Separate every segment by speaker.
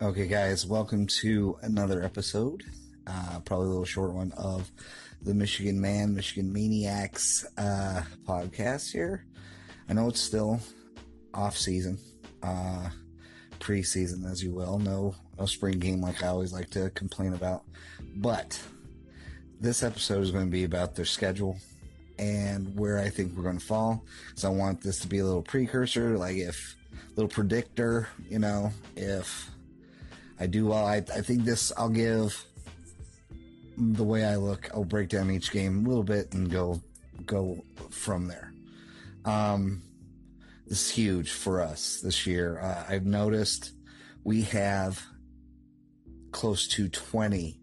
Speaker 1: Okay, guys, welcome to another episode, uh, probably a little short one of the Michigan Man, Michigan Maniacs uh, podcast here. I know it's still off season, uh, preseason, as you will. No, no spring game like I always like to complain about. But this episode is going to be about their schedule and where I think we're going to fall. So I want this to be a little precursor, like if little predictor, you know, if I do well, I, I think this I'll give the way I look. I'll break down each game a little bit and go go from there. Um, this is huge for us this year. Uh, I've noticed we have close to 20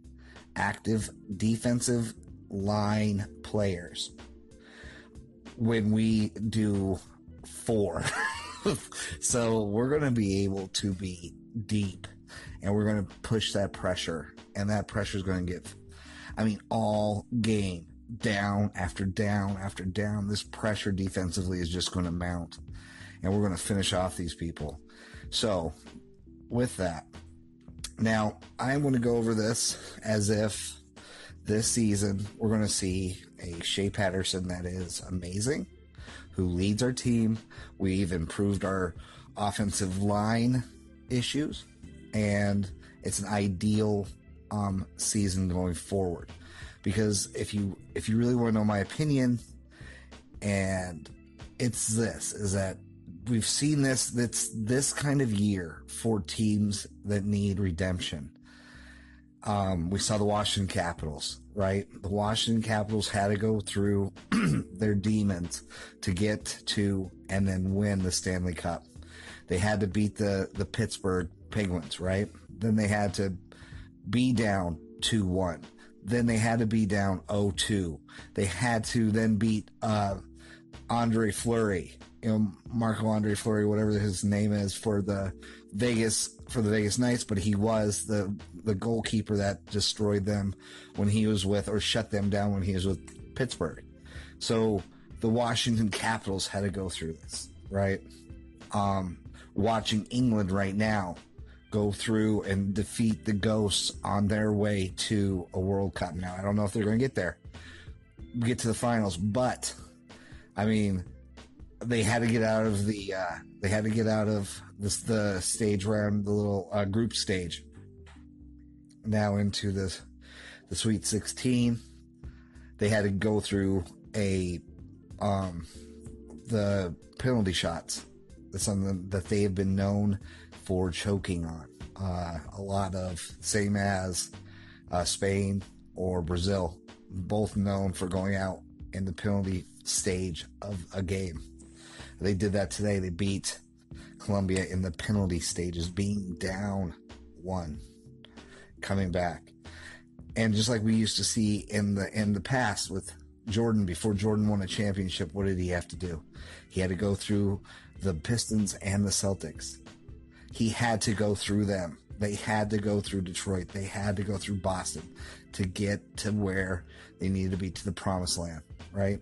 Speaker 1: active defensive line players when we do four. so we're going to be able to be deep and we're going to push that pressure and that pressure is going to get i mean all game down after down after down. This pressure defensively is just going to mount and we're going to finish off these people. So with that now i'm going to go over this as if this season we're going to see a Shea Patterson that is amazing who leads our team. We've improved our offensive line issues, and it's an ideal um, season going forward. Because if you if you really want to know my opinion, and it's this is that we've seen this that's this kind of year for teams that need redemption. Um, we saw the Washington Capitals right? The Washington Capitals had to go through their demons to get to and then win the Stanley Cup. They had to beat the, the Pittsburgh Penguins, right? Then they had to be down 2 1. Then they had to be down 0 2. They had to then beat uh, Andre Fleury, you know, Marco Andre Fleury, whatever his name is for the Vegas for the Vegas Knights, but he was the the goalkeeper that destroyed them when he was with or shut them down when he was with Pittsburgh. So the Washington Capitals had to go through this, right? Um, watching England right now go through and defeat the Ghosts on their way to a World Cup. Now I don't know if they're going to get there, get to the finals, but I mean they had to get out of the uh, they had to get out of this the stage round the little uh, group stage. Now into the the sweet 16 they had to go through a um the penalty shots. That's something that they have been known for choking on. Uh, a lot of same as uh, Spain or Brazil both known for going out in the penalty stage of a game they did that today. They beat Colombia in the penalty stages, being down one, coming back. And just like we used to see in the in the past with Jordan before Jordan won a championship, what did he have to do? He had to go through the Pistons and the Celtics. He had to go through them. They had to go through Detroit. They had to go through Boston to get to where they needed to be to the promised land, right?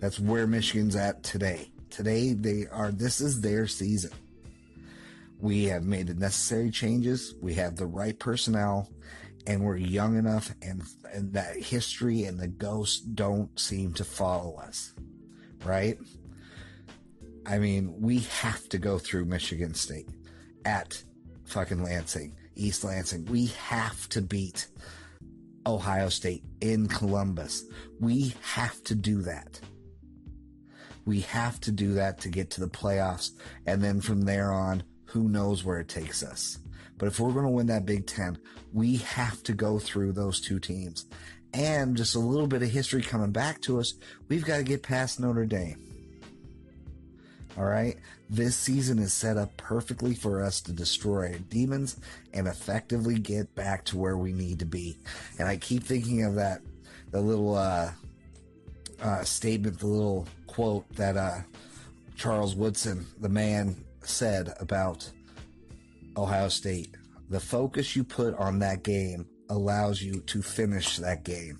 Speaker 1: That's where Michigan's at today. Today, they are, this is their season. We have made the necessary changes. We have the right personnel and we're young enough and, and that history and the ghosts don't seem to follow us. Right? I mean, we have to go through Michigan State at fucking Lansing, East Lansing. We have to beat Ohio State in Columbus. We have to do that. We have to do that to get to the playoffs. And then from there on, who knows where it takes us. But if we're going to win that Big Ten, we have to go through those two teams. And just a little bit of history coming back to us, we've got to get past Notre Dame. All right. This season is set up perfectly for us to destroy demons and effectively get back to where we need to be. And I keep thinking of that, the little, uh, uh, statement, the little quote that, uh, Charles Woodson, the man, said about Ohio State. The focus you put on that game allows you to finish that game.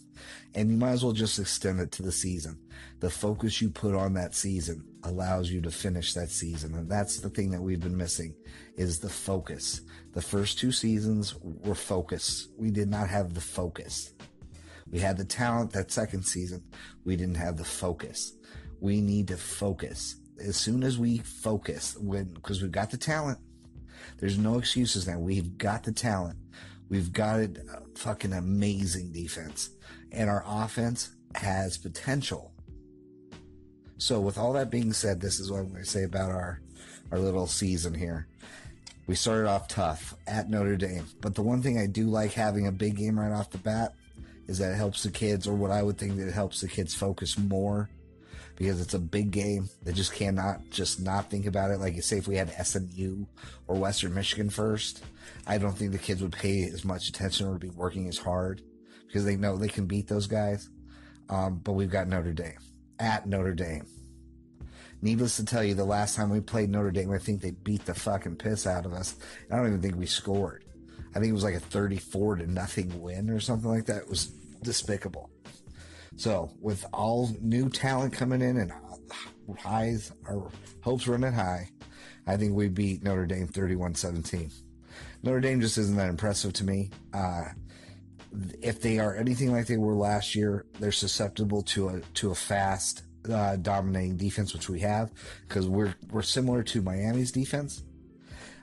Speaker 1: And you might as well just extend it to the season. The focus you put on that season allows you to finish that season. And that's the thing that we've been missing is the focus. The first two seasons were focus. We did not have the focus. We had the talent that second season. We didn't have the focus. We need to focus. As soon as we focus, when, because we've got the talent, there's no excuses now. We've got the talent. We've got a uh, fucking amazing defense and our offense has potential. So with all that being said, this is what I'm going to say about our, our little season here. We started off tough at Notre Dame, but the one thing I do like having a big game right off the bat is that it helps the kids, or what I would think that it helps the kids focus more because it's a big game. They just cannot just not think about it. Like you say, if we had SMU or Western Michigan first, I don't think the kids would pay as much attention or be working as hard because they know they can beat those guys. Um, but we've got Notre Dame at Notre Dame. Needless to tell you, the last time we played Notre Dame, I think they beat the fucking piss out of us. I don't even think we scored. I think it was like a 34 to nothing win or something like that. It was despicable. So, with all new talent coming in and highs, our hopes running high, I think we beat Notre Dame 31 17. Notre Dame just isn't that impressive to me. Uh, if they are anything like they were last year, they're susceptible to a to a fast, uh, dominating defense, which we have, because we're we're similar to Miami's defense.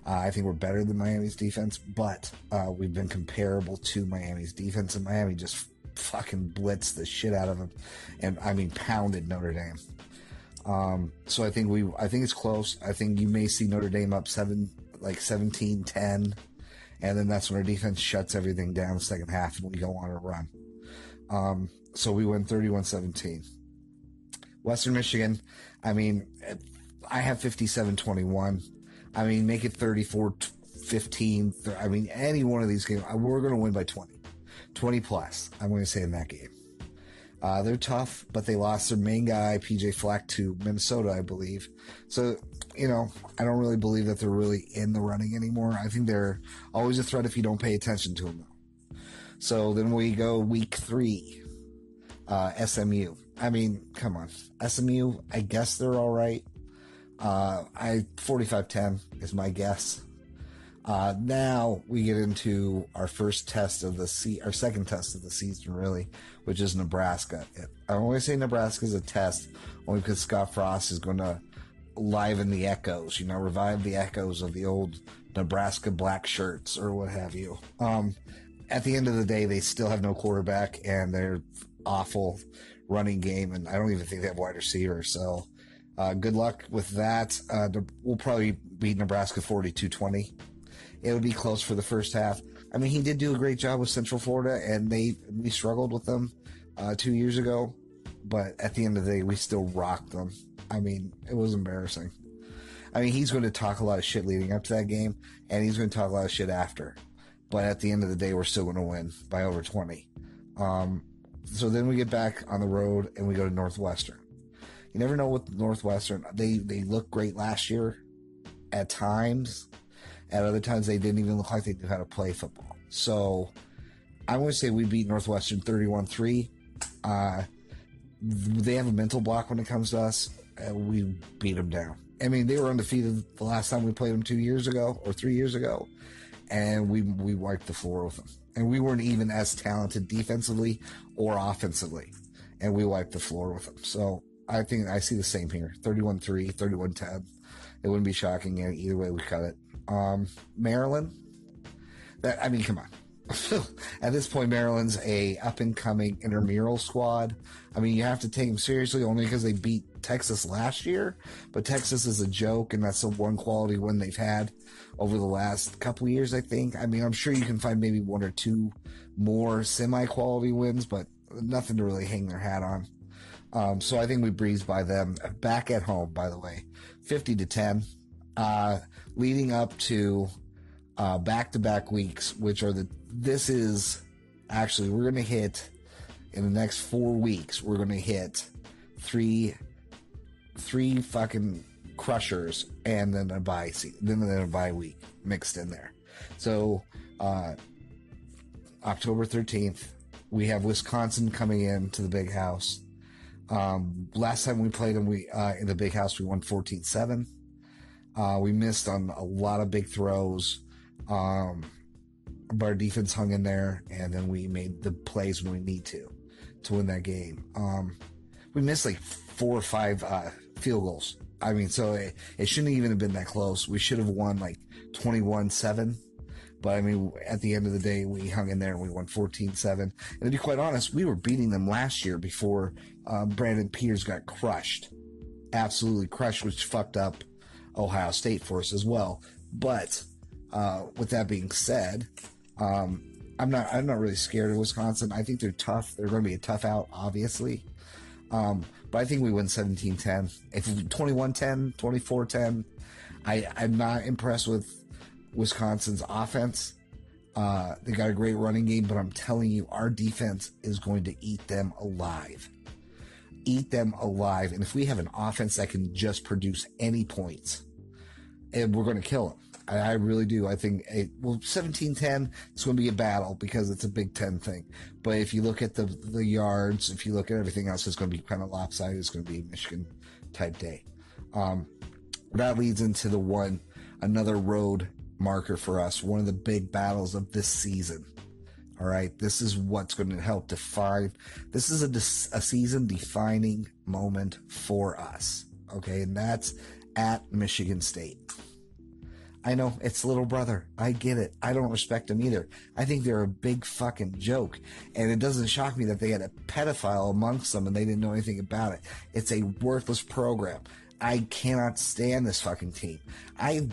Speaker 1: Uh, I think we're better than Miami's defense, but uh, we've been comparable to Miami's defense, and Miami just fucking blitzed the shit out of them, and I mean pounded Notre Dame. Um, so I think we, I think it's close. I think you may see Notre Dame up seven, like 17-10 and then that's when our defense shuts everything down the second half and we go on a run. Um, so we win 31-17. Western Michigan, I mean, I have 57-21. I mean, make it 34-15. I mean, any one of these games, we're going to win by 20. 20 plus, I'm going to say in that game. Uh, they're tough, but they lost their main guy, PJ Fleck, to Minnesota, I believe. So, you know, I don't really believe that they're really in the running anymore. I think they're always a threat if you don't pay attention to them, though. So then we go week three, uh, SMU. I mean, come on. SMU, I guess they're all right. Uh, I 45-10 is my guess. Uh, now we get into our first test of the sea, our second test of the season, really, which is Nebraska. I always say Nebraska is a test only because Scott Frost is going to liven the echoes, you know, revive the echoes of the old Nebraska black shirts or what have you. Um, at the end of the day, they still have no quarterback and they're awful running game, and I don't even think they have wide receiver. So, uh, good luck with that. Uh, we'll probably beat Nebraska 42 20 it would be close for the first half. I mean, he did do a great job with Central Florida, and they we struggled with them uh, two years ago, but at the end of the day, we still rocked them. I mean, it was embarrassing. I mean, he's going to talk a lot of shit leading up to that game, and he's going to talk a lot of shit after. But at the end of the day, we're still going to win by over 20. Um, so then we get back on the road and we go to Northwestern. You never know what Northwestern, they, they looked great last year at times. At other times, they didn't even look like they knew how to play football. So going to say we beat Northwestern 31 3. Uh, they have a mental block when it comes to us. and we beat them down. I mean, they were undefeated the last time we played them two years ago or three years ago, and we we wiped the floor with them. And we weren't even as talented defensively or offensively, and we wiped the floor with them. So I think I see the same here 31 3, 31 10. It wouldn't be shocking either way we cut it. Um, Maryland. That I mean, come on. At this point, Maryland's a up and coming intramural squad. I mean, you have to take them seriously only because they beat Texas last year. But Texas is a joke, and that's the one quality win they've had over the last couple years. I think. I mean, I'm sure you can find maybe one or two more semi quality wins, but nothing to really hang their hat on. Um, so I think we breezed by them back at home, by the way, 50 to 10, uh, leading up to, back to back weeks, which are the, this is actually, we're going to hit in the next four weeks, we're going to hit three, three fucking crushers and then a bye season, then a bye week mixed in there. So, uh, October 13th, we have Wisconsin coming in to the big house. Um, last time we played them, we, uh, in the big house, we won 14 7. Uh, we missed on a lot of big throws. Um, but our defense hung in there and then we made the plays when we need to to win that game. Um, we missed like four or five, uh, field goals. I mean, so it, it shouldn't even have been that close. We should have won like 21 7 but I mean, at the end of the day, we hung in there and we won 14 7. And to be quite honest, we were beating them last year before uh, Brandon Peters got crushed. Absolutely crushed, which fucked up Ohio State for us as well. But uh, with that being said, um, I'm not I'm not really scared of Wisconsin. I think they're tough. They're going to be a tough out, obviously. Um, but I think we win 17-10. If 21-10, 24-10, I, I'm not impressed with Wisconsin's offense. Uh, they got a great running game, but I'm telling you, our defense is going to eat them alive. Eat them alive. And if we have an offense that can just produce any points, and we're going to kill them. I, I really do. I think, it, well, 17 10, it's going to be a battle because it's a Big Ten thing. But if you look at the, the yards, if you look at everything else, it's going to be kind of lopsided. It's going to be a Michigan type day. Um, that leads into the one, another road marker for us, one of the big battles of this season. All right, this is what's going to help define. This is a, a season defining moment for us. Okay, and that's at Michigan State. I know it's little brother. I get it. I don't respect them either. I think they're a big fucking joke. And it doesn't shock me that they had a pedophile amongst them and they didn't know anything about it. It's a worthless program. I cannot stand this fucking team. I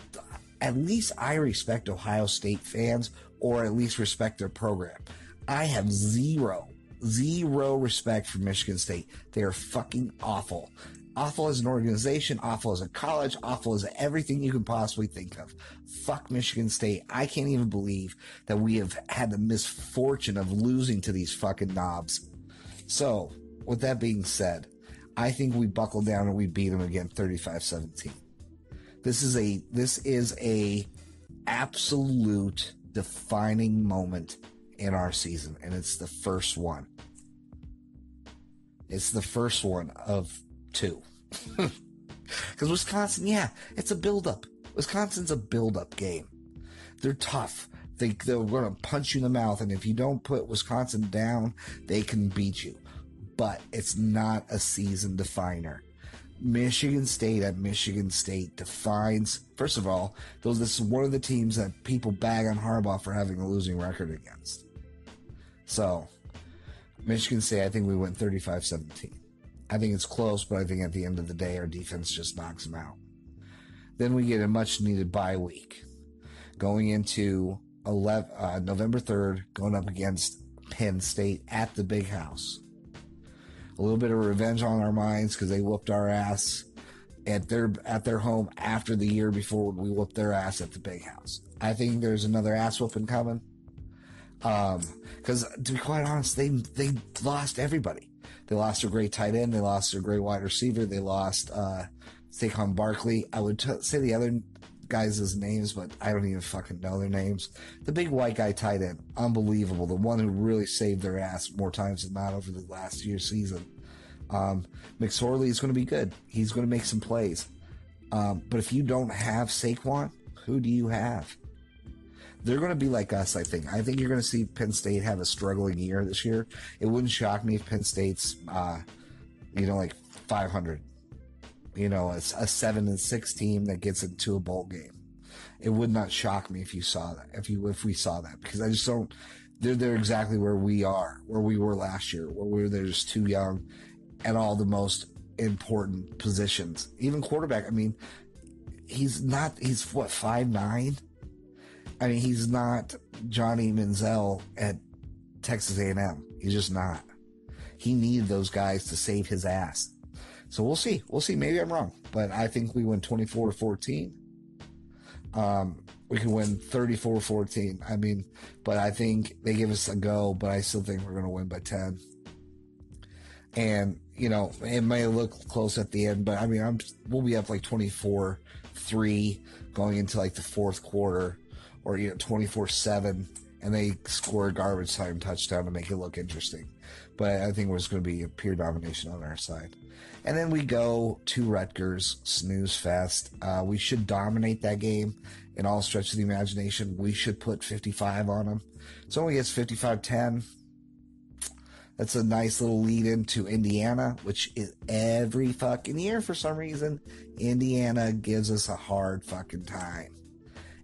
Speaker 1: at least I respect Ohio State fans or at least respect their program. I have zero, zero respect for Michigan State. They are fucking awful. Awful as an organization, awful as a college, awful as everything you can possibly think of. Fuck Michigan State. I can't even believe that we have had the misfortune of losing to these fucking knobs. So, with that being said, I think we buckle down and we beat them again 35 17. This is a this is a absolute defining moment in our season, and it's the first one. It's the first one of two. Because Wisconsin, yeah, it's a build-up. Wisconsin's a build-up game. They're tough. They, they're going to punch you in the mouth, and if you don't put Wisconsin down, they can beat you. But it's not a season definer. Michigan State at Michigan State defines. First of all, those this is one of the teams that people bag on Harbaugh for having a losing record against. So, Michigan State, I think we went 35-17. I think it's close, but I think at the end of the day, our defense just knocks them out. Then we get a much needed bye week, going into 11, uh, November 3rd, going up against Penn State at the Big House a little bit of revenge on our minds because they whooped our ass at their at their home after the year before we whooped their ass at the big house. I think there's another ass whooping coming. Um, because to be quite honest, they they lost everybody. They lost their great tight end. They lost their great wide receiver. They lost uh, Saquon Barkley. I would t- say the other guys' names, but I don't even fucking know their names. The big white guy tight end, unbelievable. The one who really saved their ass more times than not over the last year's season. Um, McSorley is going to be good. He's going to make some plays. Um, but if you don't have Saquon, who do you have? They're going to be like us, I think. I think you're going to see Penn State have a struggling year this year. It wouldn't shock me if Penn State's, uh, you know, like 500 you know, a, a seven and six team that gets into a bowl game. It would not shock me if you saw that, if you, if we saw that, because I just don't, they're, they're exactly where we are, where we were last year, where we were there just too young at all the most important positions. Even quarterback, I mean, he's not, he's what, five nine? I mean, he's not Johnny Manziel at Texas A&M. He's just not. he needed those guys to save his ass. So we'll see. We'll see. Maybe I'm wrong, but I think we win 24 to 14. Um, we can win 34 14. I mean, but I think they give us a go, but I still think we're going to win by 10. And, you know, it may look close at the end, but I mean, I'm, we'll be up like 24 3 going into like the fourth quarter or, you know, 24 7 and they score a garbage time touchdown to make it look interesting. But I think it was going to be a pure domination on our side. And then we go to Rutgers, snooze fest. Uh, we should dominate that game in all stretch of the imagination. We should put 55 on them. So only gets 55 10. That's a nice little lead into Indiana, which is every fucking year for some reason. Indiana gives us a hard fucking time.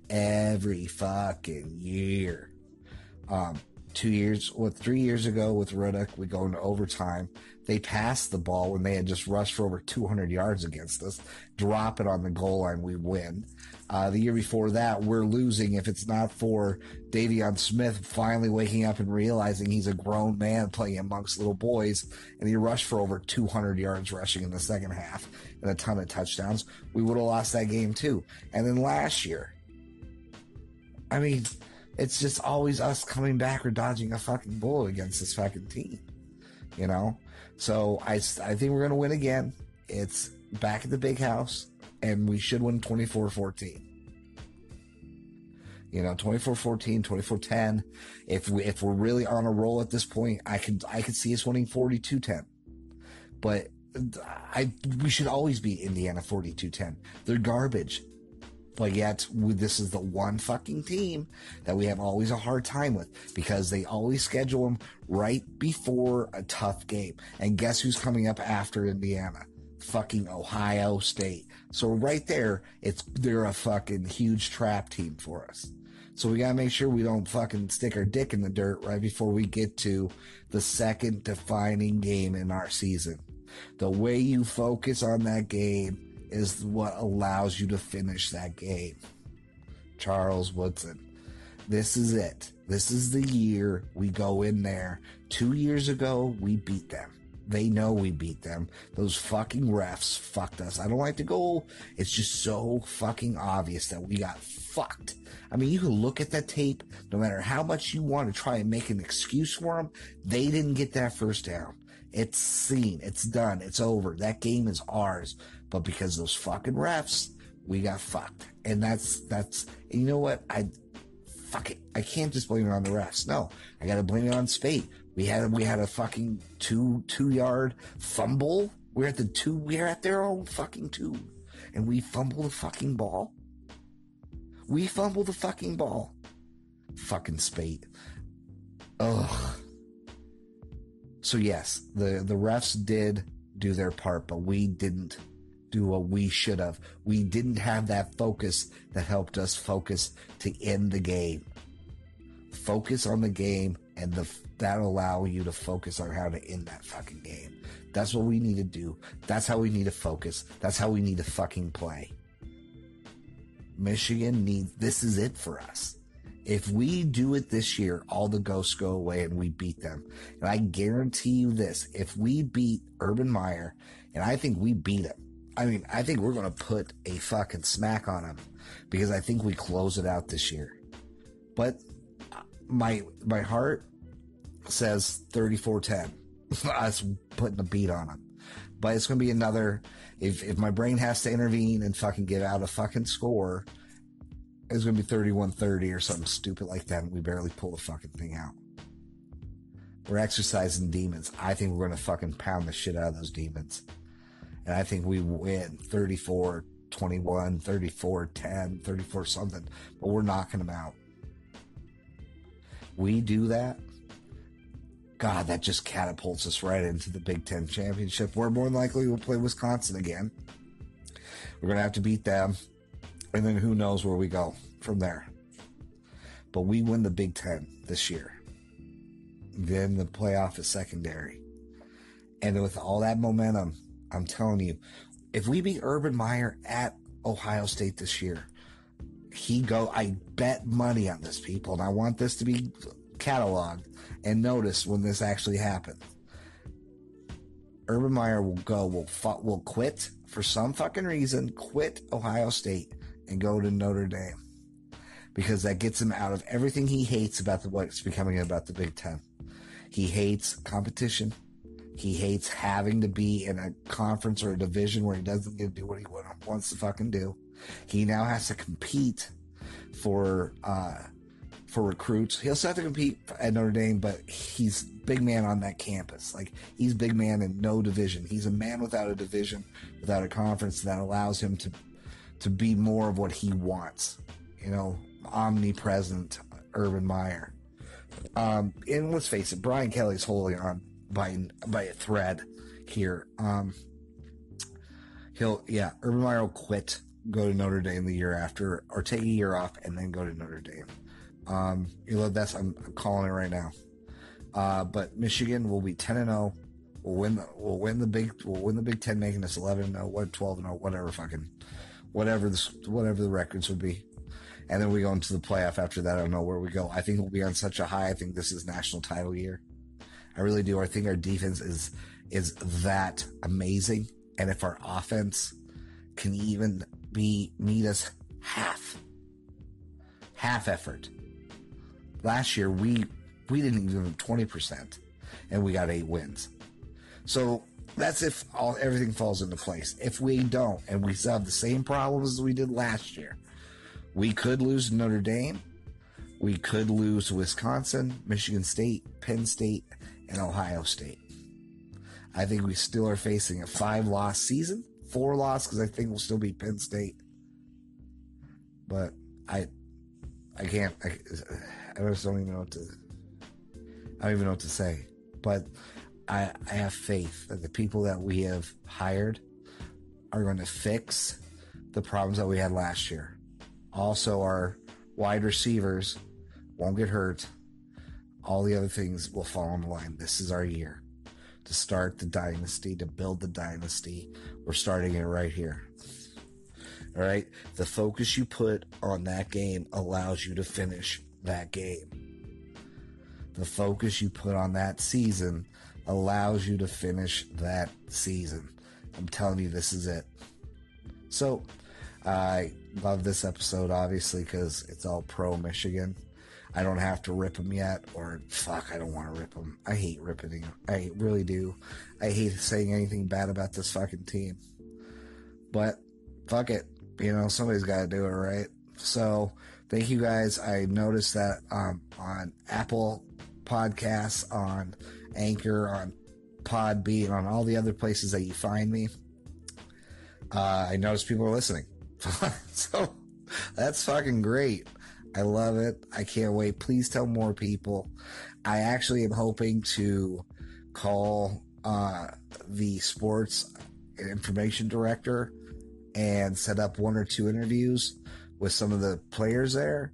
Speaker 1: Every fucking year. Um, two years, what, three years ago with Rudock, we go into overtime. They pass the ball when they had just rushed for over 200 yards against us, drop it on the goal line, we win. Uh, the year before that, we're losing if it's not for De'Veon Smith finally waking up and realizing he's a grown man playing amongst little boys, and he rushed for over 200 yards rushing in the second half and a ton of touchdowns. We would have lost that game too. And then last year, I mean, it's just always us coming back or dodging a fucking bullet against this fucking team, you know. So I, I think we're gonna win again. It's back at the big house, and we should win 24-14. You know, 24-14, 24-10. If we if we're really on a roll at this point, I could I could see us winning 42-10. But uh, I we should always be Indiana 42-10. They're garbage. But yet, this is the one fucking team that we have always a hard time with because they always schedule them right before a tough game. And guess who's coming up after Indiana? Fucking Ohio State. So right there, it's they're a fucking huge trap team for us. So we gotta make sure we don't fucking stick our dick in the dirt right before we get to the second defining game in our season. The way you focus on that game is what allows you to finish that game. Charles Woodson. This is it. This is the year we go in there. Two years ago, we beat them. They know we beat them. Those fucking refs fucked us. I don't like to go. It's just so fucking obvious that we got fucked. I mean, you can look at that tape, no matter how much you want to try and make an excuse for them, they didn't get that first down. It's seen. It's done. It's over. That game is ours. But because those fucking refs, we got fucked. And that's, that's, and you know what? I, fuck it. I can't just blame it on the refs. No, I gotta blame it on Speight. We had, we had a fucking two, two yard fumble. We're at the two, we're at their own fucking two. And we fumble the fucking ball. We fumble the fucking ball. Fucking Speight. Ugh. So yes, the, the refs did do their part, but we didn't do what we should have. We didn't have that focus that helped us focus to end the game. Focus on the game and the, that'll allow you to focus on how to end that fucking game. That's what we need to do. That's how we need to focus. That's how we need to fucking play. Michigan needs, this is it for us. If we do it this year, all the ghosts go away and we beat them. And I guarantee you this, if we beat Urban Meyer, and I think we beat him, I mean, I think we're going to put a fucking smack on them because I think we close it out this year. But uh, my my heart says 34-10. Us putting a beat on them. But it's going to be another if if my brain has to intervene and fucking get out a fucking score, it's going to be 31-30 or something stupid like that and we barely pull the fucking thing out. We're exercising demons. I think we're going to fucking pound the shit out of those demons and I think we win 34 21, 34 10, 34 something, but we're knocking them out. We do that. God, that just catapults us right into the Big Ten championship. We're more than likely we'll play Wisconsin again. We're going to have to beat them. And then who knows where we go from there. But we win the Big Ten this year. Then the playoff is secondary. And with all that momentum, I'm telling you, if we beat Urban Meyer at Ohio State this year, he go. I bet money on this, people, and I want this to be cataloged and noticed when this actually happens. Urban Meyer will go, will will quit for some fucking reason, quit Ohio State and go to Notre Dame because that gets him out of everything he hates about the, what's becoming about the Big Ten. He hates competition. He hates having to be in a conference or a division where he doesn't get to do what he wants to fucking do. He now has to compete for uh, for recruits. He'll still have to compete at Notre Dame, but he's big man on that campus. Like he's big man in no division. He's a man without a division, without a conference that allows him to to be more of what he wants. You know, omnipresent Urban Meyer. Um, and let's face it, Brian Kelly's holding on by by a thread here. Um, he'll yeah, Urban Meyer will quit, go to Notre Dame the year after, or take a year off and then go to Notre Dame. Um, you know that's I'm, I'm calling it right now. Uh, but Michigan will be ten and zero. We'll win. The, we'll win the big. We'll win the Big Ten, making us eleven and 0, what twelve and 0, whatever fucking, whatever the whatever the records would be. And then we go into the playoff after that. I don't know where we go. I think we'll be on such a high. I think this is national title year. I really do. I think our defense is is that amazing. And if our offense can even be meet us half half effort. Last year we we didn't even have twenty percent and we got eight wins. So that's if all everything falls into place. If we don't and we still have the same problems as we did last year, we could lose Notre Dame. We could lose Wisconsin, Michigan State, Penn State, and Ohio State. I think we still are facing a five loss season, four loss because I think we'll still be Penn State. But I, I can't. I, I just don't even know what to. I don't even know what to say. But I, I have faith that the people that we have hired are going to fix the problems that we had last year. Also, our wide receivers won't get hurt. All the other things will fall in the line. This is our year to start the dynasty, to build the dynasty. We're starting it right here. All right. The focus you put on that game allows you to finish that game. The focus you put on that season allows you to finish that season. I'm telling you, this is it. So, I love this episode, obviously, because it's all pro Michigan. I don't have to rip them yet, or fuck, I don't want to rip them. I hate ripping them. I really do. I hate saying anything bad about this fucking team. But fuck it. You know, somebody's got to do it, right? So, thank you guys. I noticed that um, on Apple Podcasts, on Anchor, on Podbean, on all the other places that you find me. Uh, I noticed people are listening. so that's fucking great. I love it. I can't wait. Please tell more people. I actually am hoping to call uh, the sports information director and set up one or two interviews with some of the players there.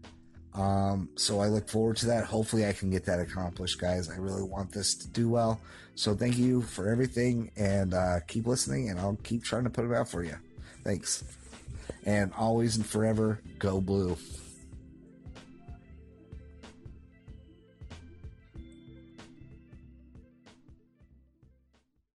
Speaker 1: Um, so I look forward to that. Hopefully, I can get that accomplished, guys. I really want this to do well. So thank you for everything and uh, keep listening, and I'll keep trying to put it out for you. Thanks and always and forever go blue.